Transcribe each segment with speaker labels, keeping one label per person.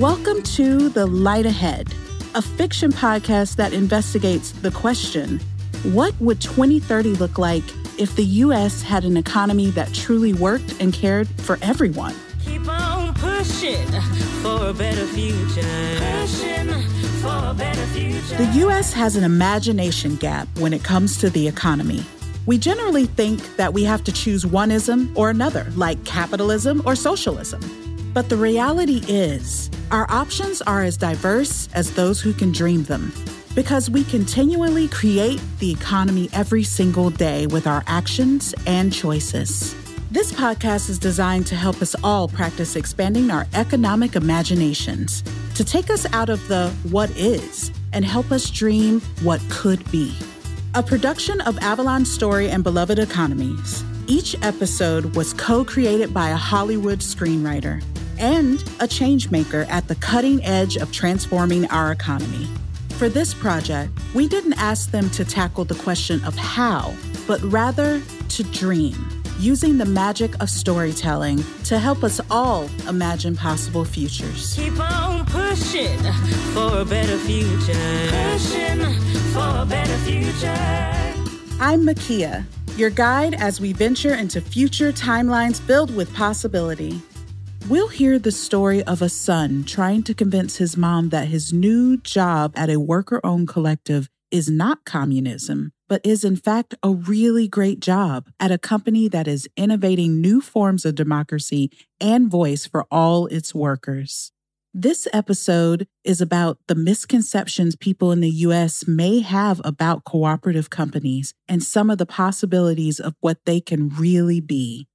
Speaker 1: Welcome to The Light Ahead, a fiction podcast that investigates the question what would 2030 look like if the U.S. had an economy that truly worked and cared for everyone?
Speaker 2: Keep on pushing for a better future. Pushing for a better future.
Speaker 1: The U.S. has an imagination gap when it comes to the economy. We generally think that we have to choose one ism or another, like capitalism or socialism. But the reality is, our options are as diverse as those who can dream them. Because we continually create the economy every single day with our actions and choices. This podcast is designed to help us all practice expanding our economic imaginations, to take us out of the what is and help us dream what could be. A production of Avalon Story and Beloved Economies. Each episode was co created by a Hollywood screenwriter and a changemaker at the cutting edge of transforming our economy. For this project, we didn't ask them to tackle the question of how, but rather to dream, using the magic of storytelling to help us all imagine possible futures.
Speaker 2: Keep on pushing for a better future. Pushing for a better future.
Speaker 1: I'm Makia, your guide as we venture into future timelines filled with possibility. We'll hear the story of a son trying to convince his mom that his new job at a worker owned collective is not communism, but is in fact a really great job at a company that is innovating new forms of democracy and voice for all its workers. This episode is about the misconceptions people in the US may have about cooperative companies and some of the possibilities of what they can really be.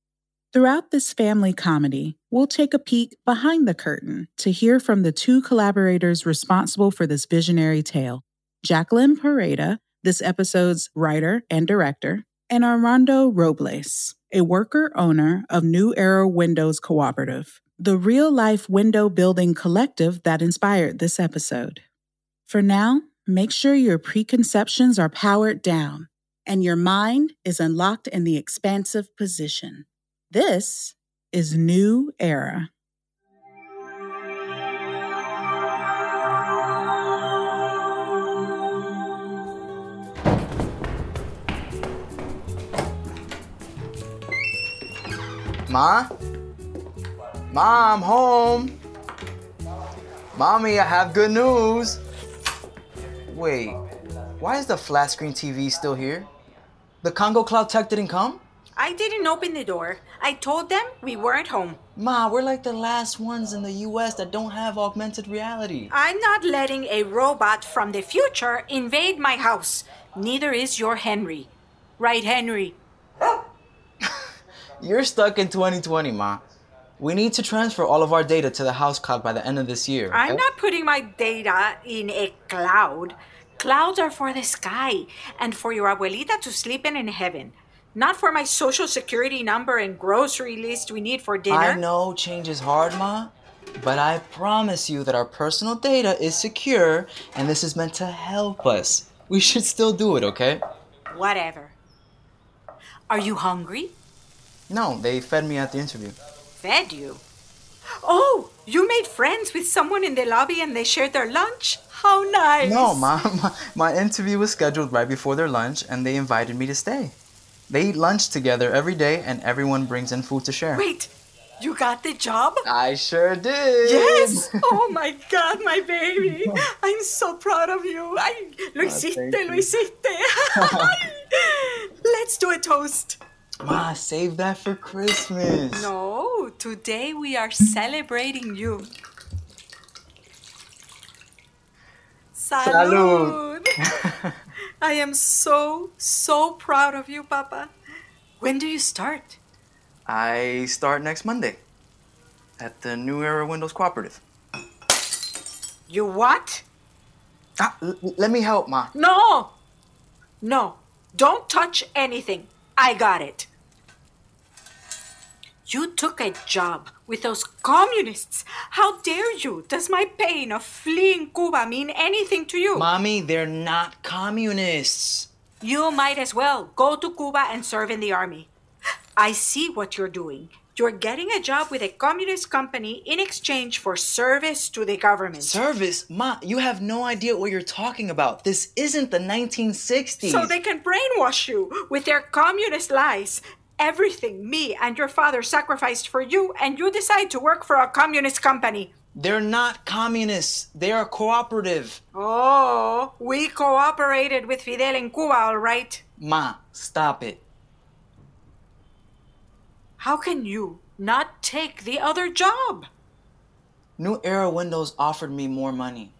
Speaker 1: Throughout this family comedy, we'll take a peek behind the curtain to hear from the two collaborators responsible for this visionary tale Jacqueline Pareda, this episode's writer and director, and Armando Robles, a worker owner of New Era Windows Cooperative, the real life window building collective that inspired this episode. For now, make sure your preconceptions are powered down and your mind is unlocked in the expansive position. This is New Era.
Speaker 3: Ma? Ma, I'm home. Mommy, I have good news. Wait, why is the flat screen TV still here? The Congo Cloud Tech didn't come?
Speaker 4: I didn't open the door. I told them we weren't home.
Speaker 3: Ma, we're like the last ones in the US that don't have augmented reality.
Speaker 4: I'm not letting a robot from the future invade my house. Neither is your Henry. Right, Henry?
Speaker 3: You're stuck in 2020, Ma. We need to transfer all of our data to the house cloud by the end of this year.
Speaker 4: I'm not putting my data in a cloud. Clouds are for the sky and for your abuelita to sleep in in heaven. Not for my social security number and grocery list we need for dinner.
Speaker 3: I know change is hard, Ma, but I promise you that our personal data is secure and this is meant to help us. We should still do it, okay?
Speaker 4: Whatever. Are you hungry?
Speaker 3: No, they fed me at the interview.
Speaker 4: Fed you? Oh, you made friends with someone in the lobby and they shared their lunch? How nice!
Speaker 3: No, Ma, my, my interview was scheduled right before their lunch and they invited me to stay. They eat lunch together every day and everyone brings in food to share.
Speaker 4: Wait, you got the job?
Speaker 3: I sure did.
Speaker 4: Yes! Oh my god, my baby! I'm so proud of you. I, lo ah, hiciste,
Speaker 3: thank
Speaker 4: lo hiciste. Let's do a toast.
Speaker 3: Ma, save that for Christmas.
Speaker 4: No, today we are celebrating you. Salud. I am so, so proud of you, Papa. When do you start?
Speaker 3: I start next Monday at the New Era Windows Cooperative.
Speaker 4: You what?
Speaker 3: Ah, l- let me help, Ma.
Speaker 4: No! No, don't touch anything. I got it. You took a job with those communists. How dare you? Does my pain of fleeing Cuba mean anything to you?
Speaker 3: Mommy, they're not communists.
Speaker 4: You might as well go to Cuba and serve in the army. I see what you're doing. You're getting a job with a communist company in exchange for service to the government.
Speaker 3: Service? Ma, you have no idea what you're talking about. This isn't the 1960s.
Speaker 4: So they can brainwash you with their communist lies. Everything me and your father sacrificed for you, and you decide to work for a communist company.
Speaker 3: They're not communists. They are cooperative.
Speaker 4: Oh, we cooperated with Fidel in Cuba, all right.
Speaker 3: Ma, stop it.
Speaker 4: How can you not take the other job?
Speaker 3: New Era Windows offered me more money.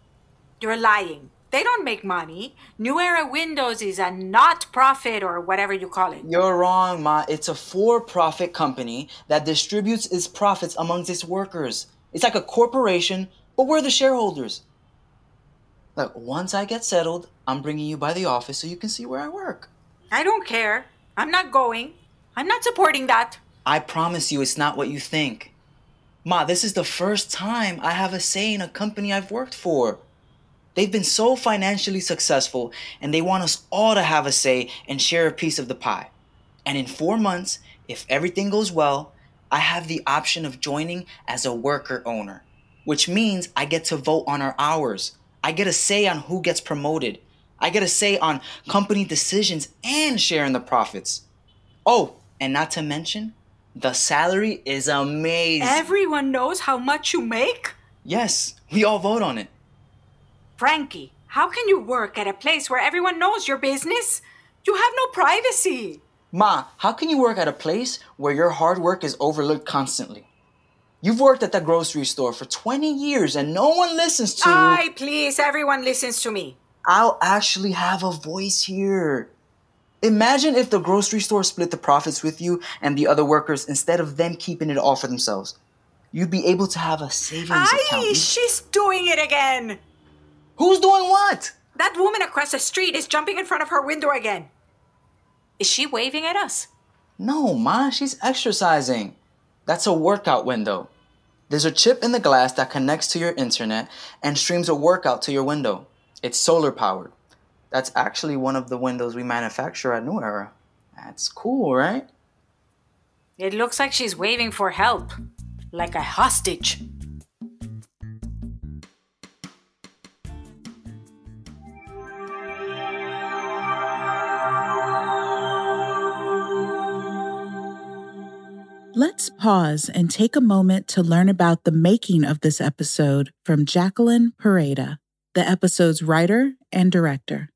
Speaker 4: You're lying. They don't make money. New Era Windows is a not profit or whatever you call it.
Speaker 3: You're wrong, Ma. It's a for profit company that distributes its profits amongst its workers. It's like a corporation, but we're the shareholders. Look, once I get settled, I'm bringing you by the office so you can see where I work.
Speaker 4: I don't care. I'm not going. I'm not supporting that.
Speaker 3: I promise you it's not what you think. Ma, this is the first time I have a say in a company I've worked for. They've been so financially successful and they want us all to have a say and share a piece of the pie. And in four months, if everything goes well, I have the option of joining as a worker owner, which means I get to vote on our hours. I get a say on who gets promoted. I get a say on company decisions and sharing the profits. Oh, and not to mention, the salary is amazing.
Speaker 4: Everyone knows how much you make?
Speaker 3: yes, we all vote on it.
Speaker 4: Frankie, how can you work at a place where everyone knows your business? You have no privacy.
Speaker 3: Ma, how can you work at a place where your hard work is overlooked constantly? You've worked at the grocery store for 20 years and no one listens to
Speaker 4: I please, everyone listens to me.
Speaker 3: I'll actually have a voice here. Imagine if the grocery store split the profits with you and the other workers instead of them keeping it all for themselves. You'd be able to have a savings
Speaker 4: Aye,
Speaker 3: account.
Speaker 4: she's doing it again.
Speaker 3: Who's doing what?
Speaker 4: That woman across the street is jumping in front of her window again. Is she waving at us?
Speaker 3: No, Ma, she's exercising. That's a workout window. There's a chip in the glass that connects to your internet and streams a workout to your window. It's solar powered. That's actually one of the windows we manufacture at New Era. That's cool, right?
Speaker 4: It looks like she's waving for help, like a hostage.
Speaker 1: Pause and take a moment to learn about the making of this episode from Jacqueline Pareda, the episode's writer and director.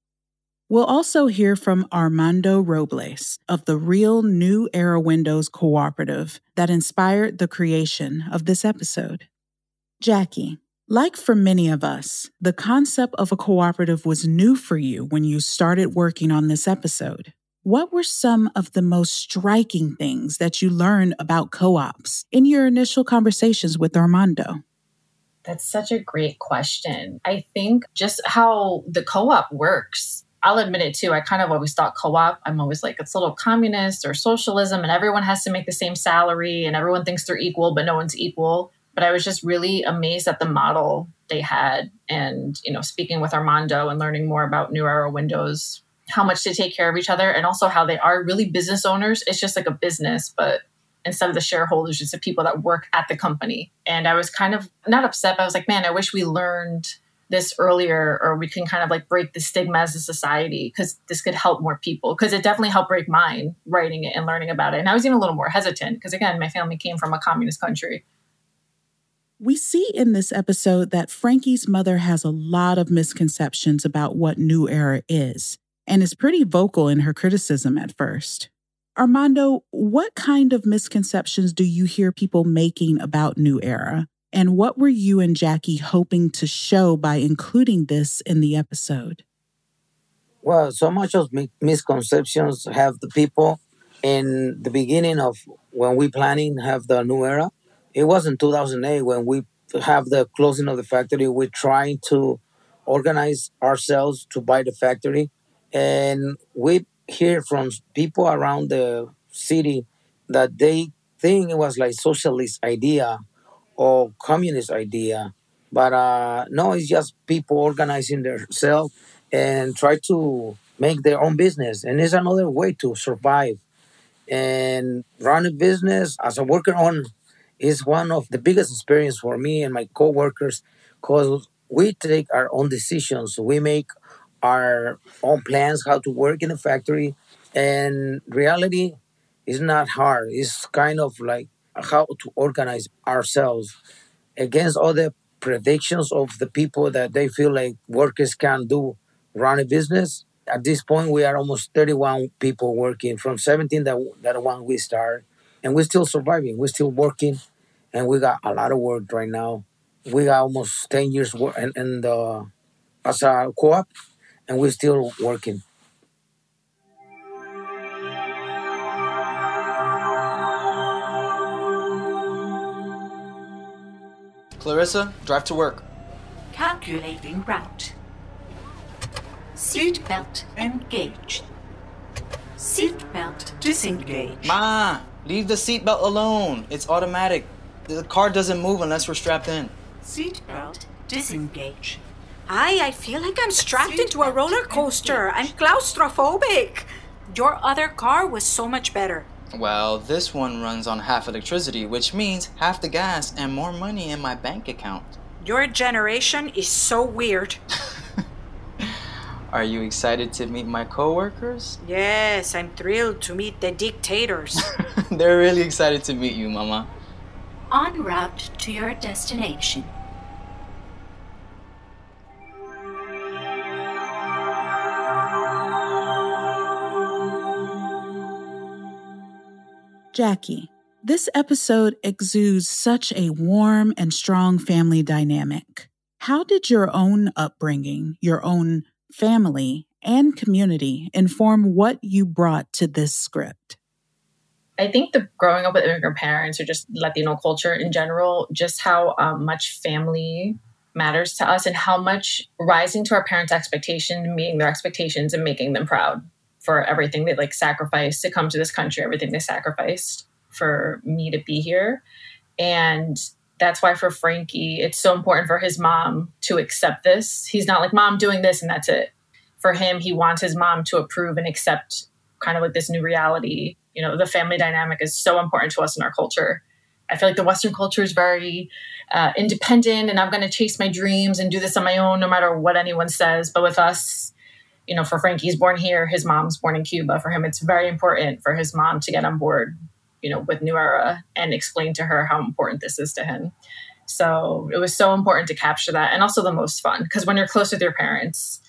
Speaker 1: We'll also hear from Armando Robles of the Real New Era Windows Cooperative that inspired the creation of this episode. Jackie, like for many of us, the concept of a cooperative was new for you when you started working on this episode. What were some of the most striking things that you learned about co ops in your initial conversations with Armando?
Speaker 5: That's such a great question. I think just how the co op works. I'll admit it too. I kind of always thought co op, I'm always like, it's a little communist or socialism, and everyone has to make the same salary and everyone thinks they're equal, but no one's equal. But I was just really amazed at the model they had. And, you know, speaking with Armando and learning more about New Era Windows, how much to take care of each other, and also how they are really business owners. It's just like a business, but instead of the shareholders, it's the people that work at the company. And I was kind of not upset, but I was like, man, I wish we learned this earlier or we can kind of like break the stigma as a society because this could help more people because it definitely helped break mine writing it and learning about it and i was even a little more hesitant because again my family came from a communist country
Speaker 1: We see in this episode that Frankie's mother has a lot of misconceptions about what New Era is and is pretty vocal in her criticism at first. Armando, what kind of misconceptions do you hear people making about New Era? And what were you and Jackie hoping to show by including this in the episode?
Speaker 6: Well, so much of misconceptions have the people in the beginning of when we planning have the new era. It was in 2008 when we have the closing of the factory. We're trying to organize ourselves to buy the factory, and we hear from people around the city that they think it was like socialist idea or communist idea, but uh, no, it's just people organizing themselves and try to make their own business, and it's another way to survive. And run a business as a worker on is one of the biggest experience for me and my coworkers because we take our own decisions. We make our own plans how to work in a factory. And reality is not hard. It's kind of like how to organize ourselves against all the predictions of the people that they feel like workers can do run a business. At this point, we are almost 31 people working from 17 that, that one we started. And we're still surviving. We're still working. And we got a lot of work right now. We got almost 10 years work and, as a co-op, and we're still working.
Speaker 3: Clarissa, drive to work.
Speaker 4: Calculating route. Seatbelt engaged. Seatbelt disengaged.
Speaker 3: Ma, leave the seatbelt alone. It's automatic. The car doesn't move unless we're strapped in.
Speaker 4: Seatbelt disengage. I, I feel like I'm strapped into a roller coaster. I'm claustrophobic. Your other car was so much better.
Speaker 3: Well, this one runs on half electricity, which means half the gas and more money in my bank account.
Speaker 4: Your generation is so weird.
Speaker 3: Are you excited to meet my coworkers?
Speaker 4: Yes, I'm thrilled to meet the dictators.
Speaker 3: They're really excited to meet you, Mama.
Speaker 2: En route to your destination.
Speaker 1: Jackie, this episode exudes such a warm and strong family dynamic. How did your own upbringing, your own family, and community inform what you brought to this script?
Speaker 5: I think the growing up with immigrant parents or just Latino culture in general, just how um, much family matters to us and how much rising to our parents' expectations, meeting their expectations, and making them proud for everything they like sacrificed to come to this country, everything they sacrificed for me to be here. And that's why for Frankie, it's so important for his mom to accept this. He's not like, Mom, doing this and that's it. For him, he wants his mom to approve and accept kind of like this new reality. You know, the family dynamic is so important to us in our culture. I feel like the Western culture is very uh, independent and I'm going to chase my dreams and do this on my own no matter what anyone says. But with us, you know, for Frankie's born here, his mom's born in Cuba. For him, it's very important for his mom to get on board, you know, with New Era and explain to her how important this is to him. So it was so important to capture that and also the most fun because when you're close with your parents,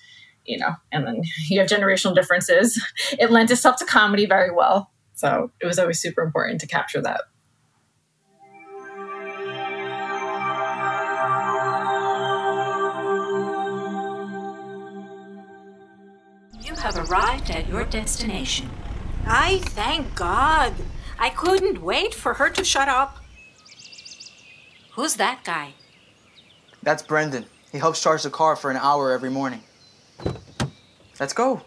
Speaker 5: you know, and then you have generational differences, it lends itself to comedy very well. So it was always super important to capture that.
Speaker 2: Have arrived at your destination.
Speaker 4: I thank God. I couldn't wait for her to shut up. Who's that guy?
Speaker 3: That's Brendan. He helps charge the car for an hour every morning. Let's go.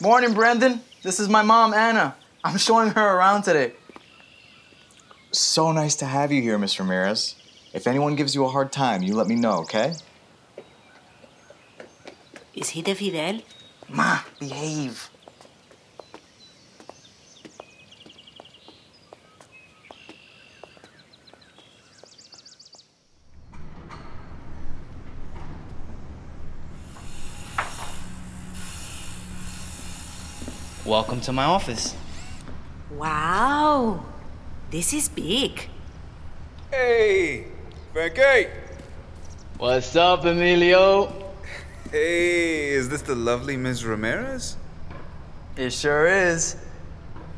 Speaker 3: Morning, Brendan. This is my mom, Anna. I'm showing her around today.
Speaker 7: So nice to have you here, Miss Ramirez. If anyone gives you a hard time, you let me know, okay?
Speaker 2: Is he the Fidel?
Speaker 3: Ma, behave. Welcome to my office.
Speaker 4: Wow. This is big.
Speaker 8: Hey, Frankie.
Speaker 3: What's up, Emilio?
Speaker 8: Hey, is this the lovely Ms. Ramirez?
Speaker 3: It sure is.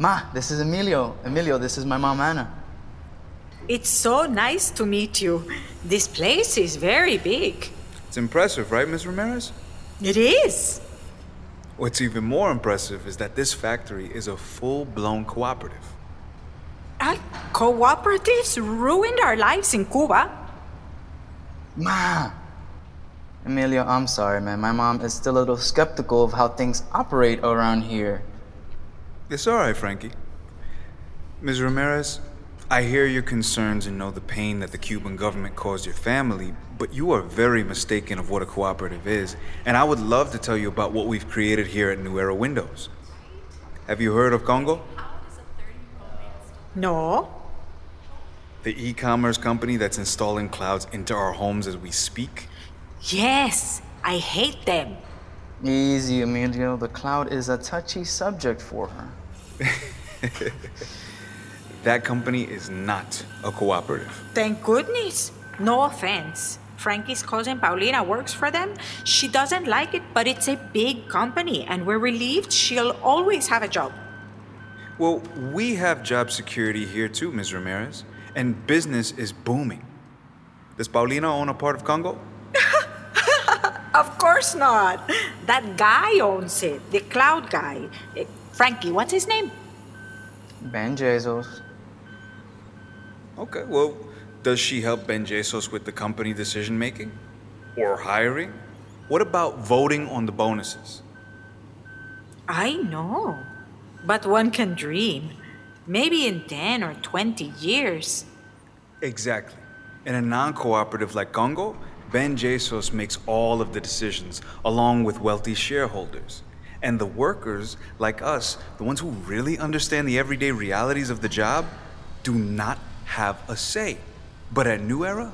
Speaker 3: Ma, this is Emilio. Emilio, this is my mom, Anna.
Speaker 4: It's so nice to meet you. This place is very big.
Speaker 8: It's impressive, right, Ms. Ramirez?
Speaker 4: It is.
Speaker 8: What's even more impressive is that this factory is a full blown cooperative.
Speaker 4: Uh, cooperatives ruined our lives in Cuba.
Speaker 3: Ma! Emilio, I'm sorry, man. My mom is still a little skeptical of how things operate around here.
Speaker 8: It's all right, Frankie. Ms. Ramirez, I hear your concerns and know the pain that the Cuban government caused your family, but you are very mistaken of what a cooperative is, and I would love to tell you about what we've created here at New Era Windows. Have you heard of Congo?
Speaker 4: No.
Speaker 8: The e commerce company that's installing clouds into our homes as we speak?
Speaker 4: Yes, I hate them.
Speaker 3: Easy, Emilio. The cloud is a touchy subject for her.
Speaker 8: That company is not a cooperative.
Speaker 4: Thank goodness. No offense. Frankie's cousin Paulina works for them. She doesn't like it, but it's a big company, and we're relieved she'll always have a job.
Speaker 8: Well, we have job security here too, Ms. Ramirez, and business is booming. Does Paulina own a part of Congo?
Speaker 4: Of course not. That guy owns it, the cloud guy. Eh, Frankie, what's his name?
Speaker 3: Ben Jesus.
Speaker 8: Okay, well, does she help Ben Jesus with the company decision making? Or hiring? What about voting on the bonuses?
Speaker 4: I know. But one can dream. Maybe in 10 or 20 years.
Speaker 8: Exactly. In a non cooperative like Congo, Ben Jesus makes all of the decisions, along with wealthy shareholders. And the workers, like us, the ones who really understand the everyday realities of the job, do not have a say. But at New Era,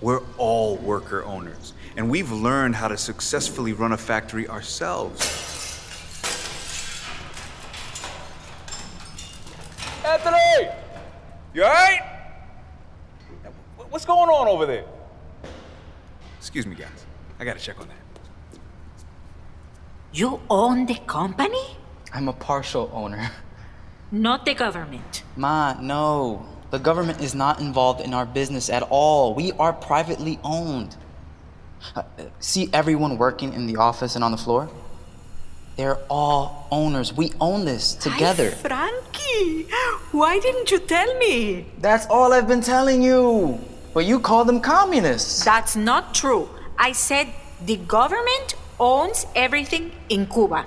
Speaker 8: we're all worker owners, and we've learned how to successfully run a factory ourselves.
Speaker 9: Anthony! You alright? What's going on over there?
Speaker 8: Excuse me, guys. I gotta check on that.
Speaker 4: You own the company?
Speaker 3: I'm a partial owner.
Speaker 4: Not the government.
Speaker 3: Ma, no. The government is not involved in our business at all. We are privately owned. Uh, See everyone working in the office and on the floor? They're all owners. We own this together.
Speaker 4: Ay, Frankie, why didn't you tell me?
Speaker 3: That's all I've been telling you. But you call them communists.
Speaker 4: That's not true. I said the government owns everything in Cuba.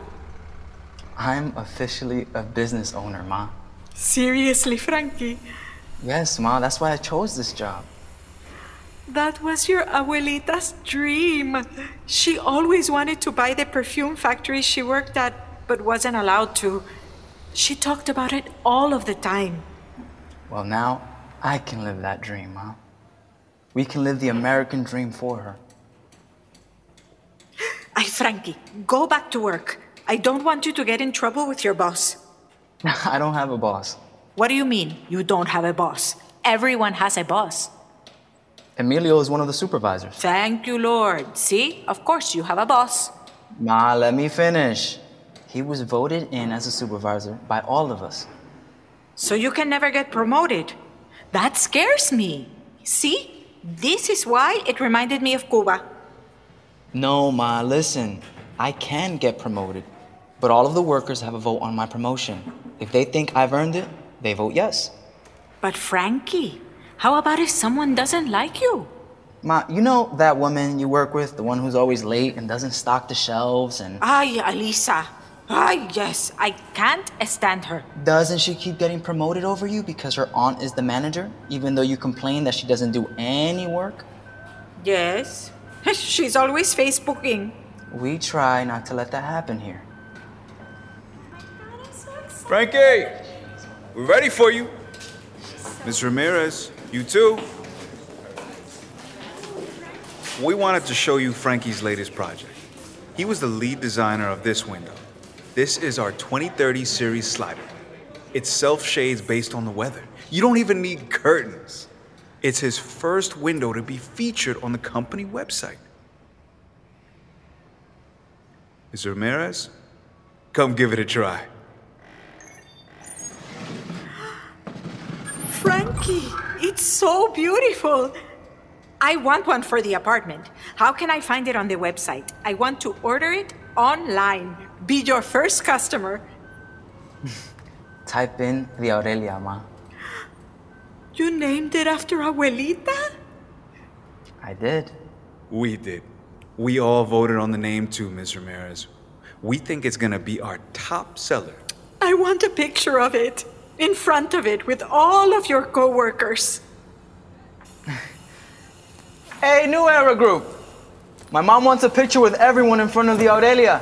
Speaker 3: I'm officially a business owner, Ma.
Speaker 4: Seriously, Frankie?
Speaker 3: Yes, Ma, that's why I chose this job.
Speaker 4: That was your abuelita's dream. She always wanted to buy the perfume factory she worked at, but wasn't allowed to. She talked about it all of the time.
Speaker 3: Well, now I can live that dream, Ma. We can live the American dream for her.
Speaker 4: Ay, Frankie, go back to work. I don't want you to get in trouble with your boss.
Speaker 3: I don't have a boss.
Speaker 4: What do you mean, you don't have a boss? Everyone has a boss.
Speaker 3: Emilio is one of the supervisors.
Speaker 4: Thank you, Lord. See, of course you have a boss.
Speaker 3: Ma, let me finish. He was voted in as a supervisor by all of us.
Speaker 4: So you can never get promoted. That scares me. See, this is why it reminded me of Cuba.
Speaker 3: No, Ma, listen. I can get promoted, but all of the workers have a vote on my promotion. If they think I've earned it, they vote yes.
Speaker 4: But Frankie, how about if someone doesn't like you?
Speaker 3: Ma, you know that woman you work with, the one who's always late and doesn't stock the shelves and
Speaker 4: Ay, Alisa. Ay, yes, I can't stand her.
Speaker 3: doesn't she keep getting promoted over you because her aunt is the manager, even though you complain that she doesn't do any work?
Speaker 4: Yes. She's always Facebooking.
Speaker 3: We try not to let that happen here.
Speaker 8: Frankie, we're ready for you. Ms. Ramirez, you too. We wanted to show you Frankie's latest project. He was the lead designer of this window. This is our 2030 series slider. It self shades based on the weather. You don't even need curtains. It's his first window to be featured on the company website. Ms. Ramirez, come give it a try.
Speaker 4: Frankie, it's so beautiful. I want one for the apartment. How can I find it on the website? I want to order it online. Be your first customer.
Speaker 3: Type in the Aurelia, Ma.
Speaker 4: You named it after Abuelita?
Speaker 3: I did.
Speaker 8: We did. We all voted on the name too, Ms. Ramirez. We think it's gonna be our top seller.
Speaker 4: I want a picture of it. in front of it with all of your coworkers.
Speaker 3: Hey, New Era Group. My mom wants a picture with everyone in front of the Aurelia.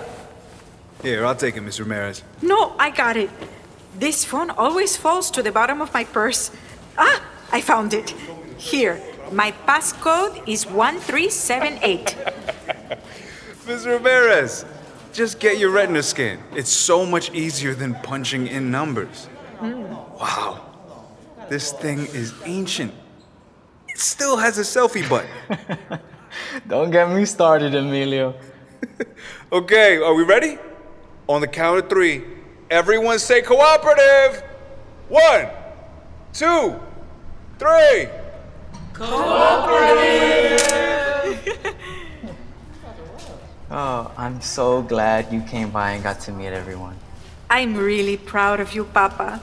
Speaker 8: Here, I'll take it, Miss Ramirez.
Speaker 4: No, I got it. This phone always falls to the bottom of my purse. Ah, I found it. Here, my passcode is 1378.
Speaker 8: Miss Ramirez, just get your retina scan. It's so much easier than punching in numbers. Wow. This thing is ancient. It still has a selfie button.
Speaker 3: Don't get me started, Emilio.
Speaker 8: Okay, are we ready? On the count of three, everyone say cooperative. One, two, three. Cooperative.
Speaker 3: Oh, I'm so glad you came by and got to meet everyone.
Speaker 4: I'm really proud of you, Papa.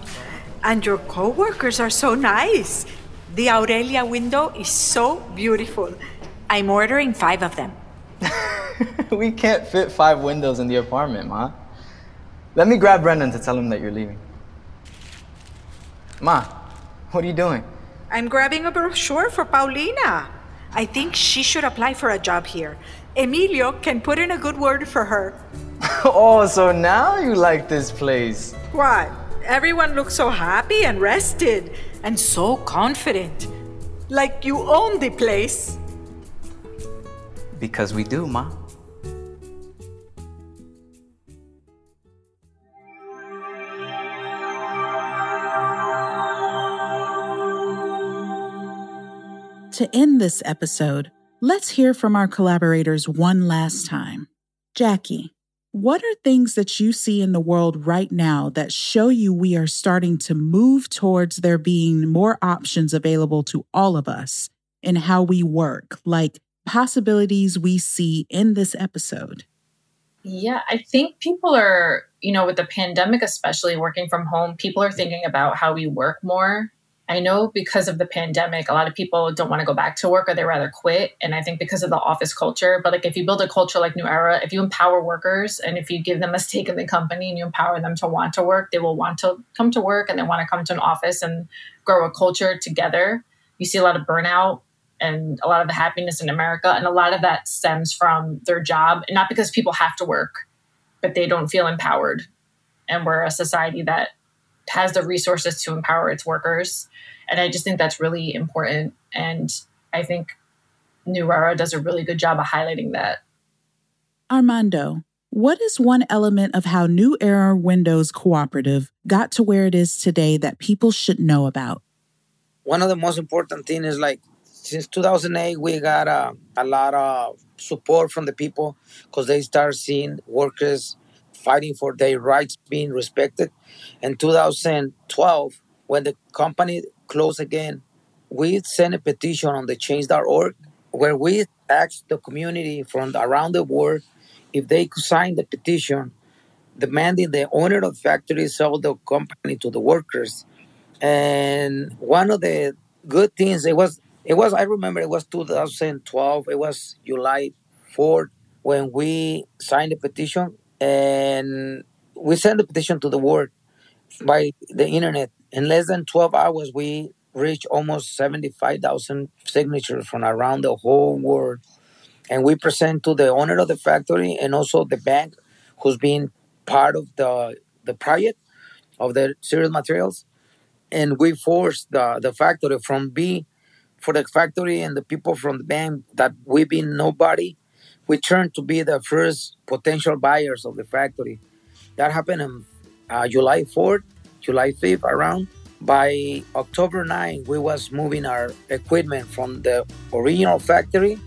Speaker 4: And your coworkers are so nice. The Aurelia window is so beautiful. I'm ordering five of them.
Speaker 3: we can't fit five windows in the apartment, Ma. Let me grab Brendan to tell him that you're leaving. Ma, what are you doing?
Speaker 4: I'm grabbing a brochure for Paulina. I think she should apply for a job here. Emilio can put in a good word for her.
Speaker 3: oh, so now you like this place.
Speaker 4: Why? Everyone looks so happy and rested and so confident. Like you own the place.
Speaker 3: Because we do, Ma.
Speaker 1: To end this episode, let's hear from our collaborators one last time. Jackie, what are things that you see in the world right now that show you we are starting to move towards there being more options available to all of us in how we work, like possibilities we see in this episode?
Speaker 5: Yeah, I think people are, you know, with the pandemic, especially working from home, people are thinking about how we work more. I know because of the pandemic, a lot of people don't want to go back to work or they rather quit. And I think because of the office culture, but like if you build a culture like New Era, if you empower workers and if you give them a stake in the company and you empower them to want to work, they will want to come to work and they want to come to an office and grow a culture together. You see a lot of burnout and a lot of the happiness in America. And a lot of that stems from their job, and not because people have to work, but they don't feel empowered. And we're a society that has the resources to empower its workers. And I just think that's really important. And I think New Era does a really good job of highlighting that.
Speaker 1: Armando, what is one element of how New Era Windows Cooperative got to where it is today that people should know about?
Speaker 6: One of the most important things is like since 2008 we got uh, a lot of support from the people because they start seeing workers fighting for their rights being respected. In 2012, when the company closed again, we sent a petition on the change.org where we asked the community from around the world if they could sign the petition demanding the owner of the factory sell the company to the workers. And one of the good things it was it was I remember it was 2012. It was July 4th when we signed the petition and we sent the petition to the world by the internet. In less than 12 hours, we reached almost 75,000 signatures from around the whole world. And we present to the owner of the factory and also the bank who's been part of the, the project of the serial materials. And we forced the, the factory from B for the factory and the people from the bank that we've been nobody we turned to be the first potential buyers of the factory. That happened on uh, July 4th, July 5th, around. By October 9, we was moving our equipment from the original factory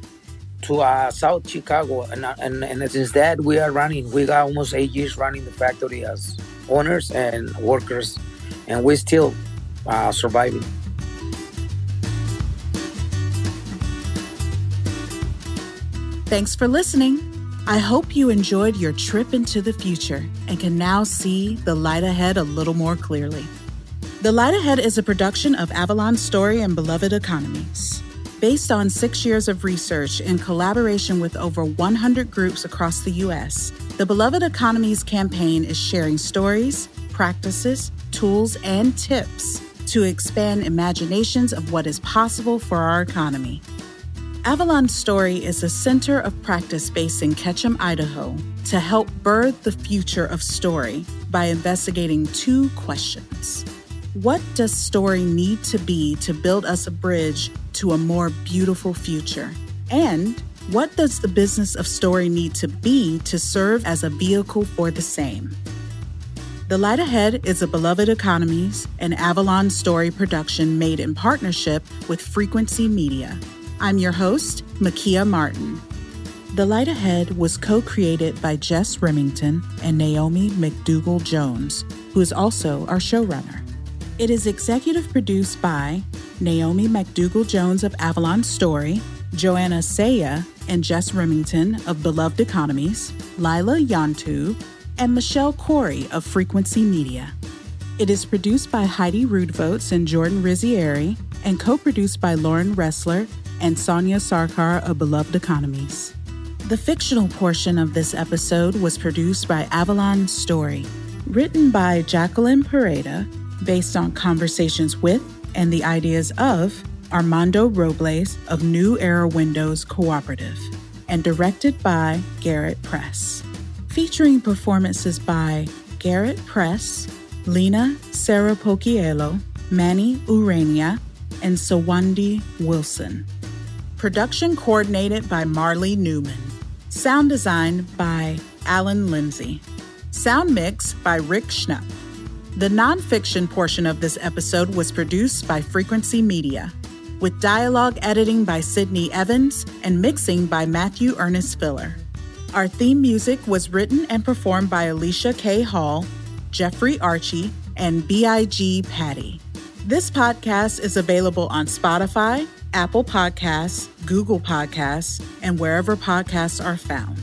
Speaker 6: to uh, South Chicago, and, uh, and and since that we are running. We got almost eight years running the factory as owners and workers, and we're still uh, surviving.
Speaker 1: Thanks for listening. I hope you enjoyed your trip into the future and can now see the light ahead a little more clearly. The Light Ahead is a production of Avalon Story and Beloved Economies. Based on six years of research in collaboration with over 100 groups across the U.S., the Beloved Economies campaign is sharing stories, practices, tools, and tips to expand imaginations of what is possible for our economy. Avalon Story is a center of practice based in Ketchum, Idaho, to help birth the future of story by investigating two questions. What does story need to be to build us a bridge to a more beautiful future? And what does the business of story need to be to serve as a vehicle for the same? The Light Ahead is a Beloved Economies and Avalon Story production made in partnership with Frequency Media. I'm your host, Makia Martin. The Light Ahead was co created by Jess Rimington and Naomi McDougall Jones, who is also our showrunner. It is executive produced by Naomi McDougall Jones of Avalon Story, Joanna Cea and Jess Rimington of Beloved Economies, Lila Yantu, and Michelle Corey of Frequency Media. It is produced by Heidi Rudvotes and Jordan Rizzieri and co produced by Lauren Ressler and Sonia Sarkar of Beloved Economies. The fictional portion of this episode was produced by Avalon Story, written by Jacqueline Pareda, based on conversations with and the ideas of Armando Robles of New Era Windows Cooperative, and directed by Garrett Press. Featuring performances by Garrett Press, Lena Sarah Sarapokielo, Manny Urania, and Sawandi Wilson. Production coordinated by Marley Newman. Sound design by Alan Lindsay. Sound mix by Rick Schnupp. The nonfiction portion of this episode was produced by Frequency Media with dialogue editing by Sydney Evans and mixing by Matthew Ernest Filler. Our theme music was written and performed by Alicia K. Hall, Jeffrey Archie, and B.I.G. Patty. This podcast is available on Spotify, Apple Podcasts, Google Podcasts, and wherever podcasts are found.